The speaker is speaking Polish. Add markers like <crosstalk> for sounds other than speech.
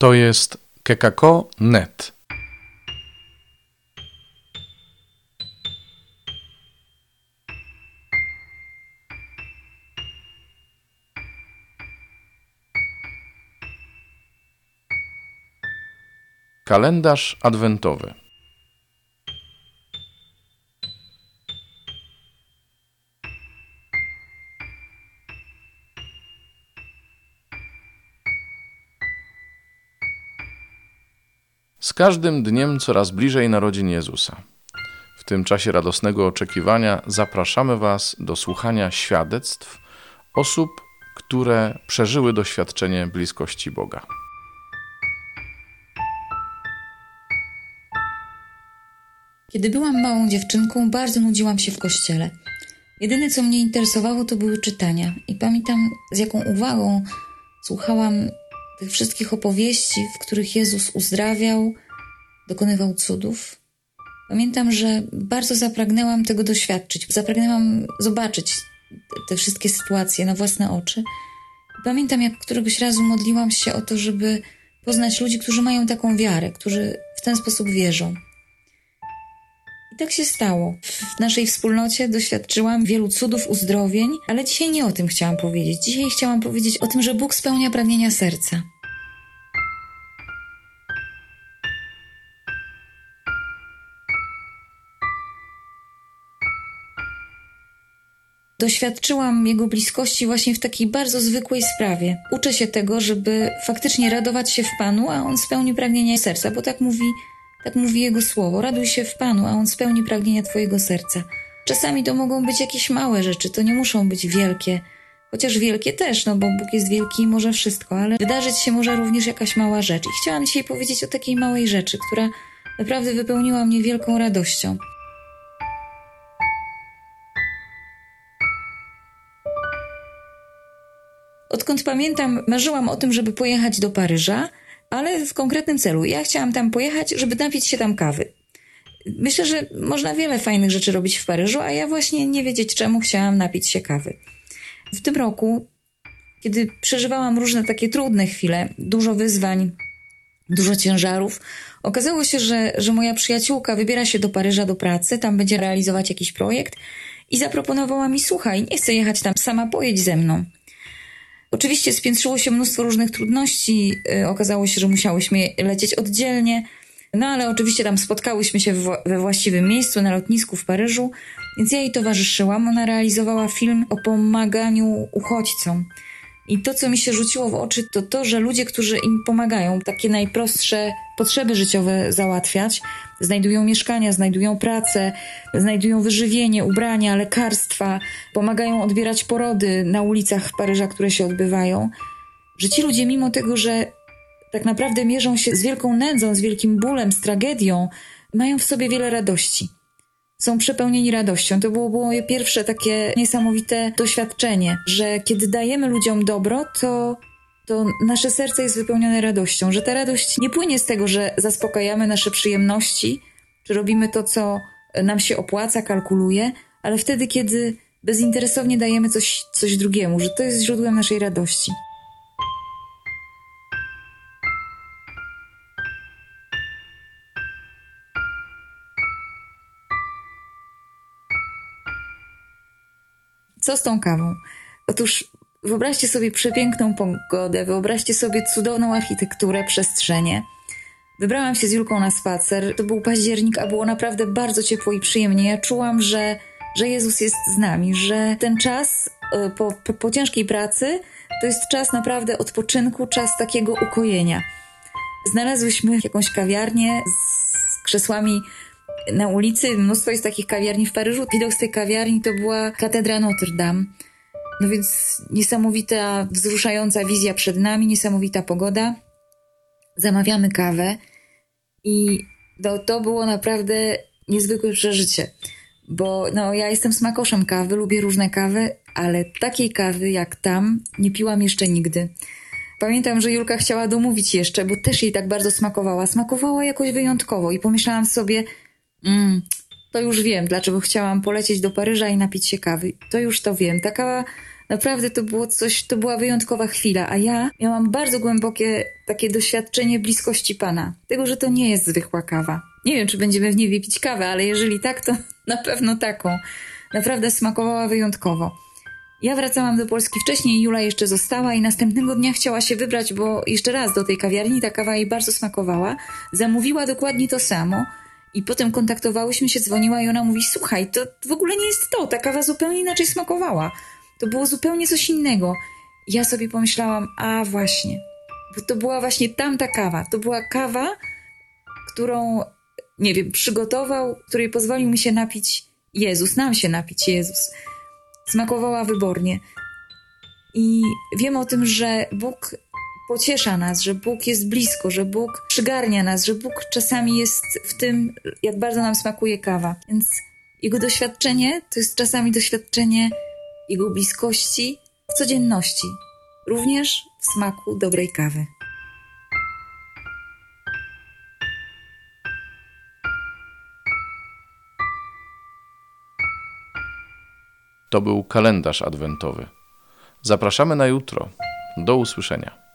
To jest kekako.net. Kalendarz adwentowy. Z każdym dniem coraz bliżej narodzin Jezusa. W tym czasie radosnego oczekiwania zapraszamy Was do słuchania świadectw osób, które przeżyły doświadczenie bliskości Boga. Kiedy byłam małą dziewczynką, bardzo nudziłam się w kościele. Jedyne, co mnie interesowało, to były czytania. I pamiętam, z jaką uwagą słuchałam tych wszystkich opowieści, w których Jezus uzdrawiał, dokonywał cudów. Pamiętam, że bardzo zapragnęłam tego doświadczyć, zapragnęłam zobaczyć te wszystkie sytuacje na własne oczy. Pamiętam, jak któregoś razu modliłam się o to, żeby poznać ludzi, którzy mają taką wiarę, którzy w ten sposób wierzą. Tak się stało. W naszej wspólnocie doświadczyłam wielu cudów, uzdrowień, ale dzisiaj nie o tym chciałam powiedzieć. Dzisiaj chciałam powiedzieć o tym, że Bóg spełnia pragnienia serca. Doświadczyłam Jego bliskości właśnie w takiej bardzo zwykłej sprawie. Uczę się tego, żeby faktycznie radować się w Panu, a On spełni pragnienia serca, bo tak mówi, tak mówi Jego słowo. Raduj się w Panu, a On spełni pragnienia Twojego serca. Czasami to mogą być jakieś małe rzeczy, to nie muszą być wielkie. Chociaż wielkie też, no bo Bóg jest wielki i może wszystko, ale wydarzyć się może również jakaś mała rzecz. I chciałam dzisiaj powiedzieć o takiej małej rzeczy, która naprawdę wypełniła mnie wielką radością. Odkąd pamiętam, marzyłam o tym, żeby pojechać do Paryża, ale w konkretnym celu. Ja chciałam tam pojechać, żeby napić się tam kawy. Myślę, że można wiele fajnych rzeczy robić w Paryżu, a ja właśnie nie wiedzieć czemu chciałam napić się kawy. W tym roku, kiedy przeżywałam różne takie trudne chwile, dużo wyzwań, dużo ciężarów, okazało się, że, że moja przyjaciółka wybiera się do Paryża do pracy, tam będzie realizować jakiś projekt i zaproponowała mi: Słuchaj, nie chcę jechać tam sama, pojedź ze mną. Oczywiście spiętrzyło się mnóstwo różnych trudności. Y, okazało się, że musiałyśmy lecieć oddzielnie. No ale oczywiście tam spotkałyśmy się we właściwym miejscu, na lotnisku w Paryżu, więc ja jej towarzyszyłam. Ona realizowała film o pomaganiu uchodźcom. I to, co mi się rzuciło w oczy, to to, że ludzie, którzy im pomagają, takie najprostsze potrzeby życiowe załatwiać, znajdują mieszkania, znajdują pracę, znajdują wyżywienie, ubrania, lekarstwa, pomagają odbierać porody na ulicach Paryża, które się odbywają, że ci ludzie, mimo tego, że tak naprawdę mierzą się z wielką nędzą, z wielkim bólem, z tragedią, mają w sobie wiele radości są przepełnieni radością. To było, było moje pierwsze takie niesamowite doświadczenie, że kiedy dajemy ludziom dobro, to, to nasze serce jest wypełnione radością, że ta radość nie płynie z tego, że zaspokajamy nasze przyjemności, czy robimy to, co nam się opłaca, kalkuluje, ale wtedy, kiedy bezinteresownie dajemy coś, coś drugiemu, że to jest źródłem naszej radości. Co z tą kawą? Otóż wyobraźcie sobie przepiękną pogodę, wyobraźcie sobie cudowną architekturę, przestrzenie. Wybrałam się z Julką na spacer. To był październik, a było naprawdę bardzo ciepło i przyjemnie. Ja czułam, że, że Jezus jest z nami, że ten czas e, po, po, po ciężkiej pracy to jest czas naprawdę odpoczynku, czas takiego ukojenia. Znalazłyśmy jakąś kawiarnię z krzesłami na ulicy. Mnóstwo jest takich kawiarni w Paryżu. Widok z tej kawiarni to była katedra Notre Dame. No więc niesamowita, wzruszająca wizja przed nami, niesamowita pogoda. Zamawiamy kawę i to, było naprawdę niezwykłe przeżycie. Bo no, ja jestem smakoszem kawy, lubię różne kawy, ale takiej kawy jak tam nie piłam jeszcze nigdy. Pamiętam, że Julka chciała domówić jeszcze, bo też jej tak bardzo smakowała. Smakowała jakoś wyjątkowo i pomyślałam sobie, Mm, to już wiem, dlaczego chciałam polecieć do Paryża i napić się kawy. To już to wiem. Taka naprawdę to było coś, to była wyjątkowa chwila, a ja miałam bardzo głębokie takie doświadczenie bliskości Pana. Tego, że to nie jest zwykła kawa. Nie wiem, czy będziemy w niej wypić kawę, ale jeżeli tak, to <laughs> na pewno taką. Naprawdę smakowała wyjątkowo. Ja wracałam do Polski wcześniej, Jula jeszcze została i następnego dnia chciała się wybrać, bo jeszcze raz do tej kawiarni ta kawa jej bardzo smakowała. Zamówiła dokładnie to samo i potem kontaktowałyśmy się, dzwoniła i ona mówi: Słuchaj, to w ogóle nie jest to, ta kawa zupełnie inaczej smakowała. To było zupełnie coś innego. Ja sobie pomyślałam: A właśnie, bo to była właśnie tamta kawa. To była kawa, którą, nie wiem, przygotował, której pozwolił mi się napić Jezus, nam się napić Jezus smakowała wybornie. I wiem o tym, że Bóg pociesza nas, że Bóg jest blisko, że Bóg przygarnia nas, że Bóg czasami jest w tym, jak bardzo nam smakuje kawa. Więc Jego doświadczenie to jest czasami doświadczenie Jego bliskości w codzienności, również w smaku dobrej kawy. To był kalendarz adwentowy. Zapraszamy na jutro. Do usłyszenia.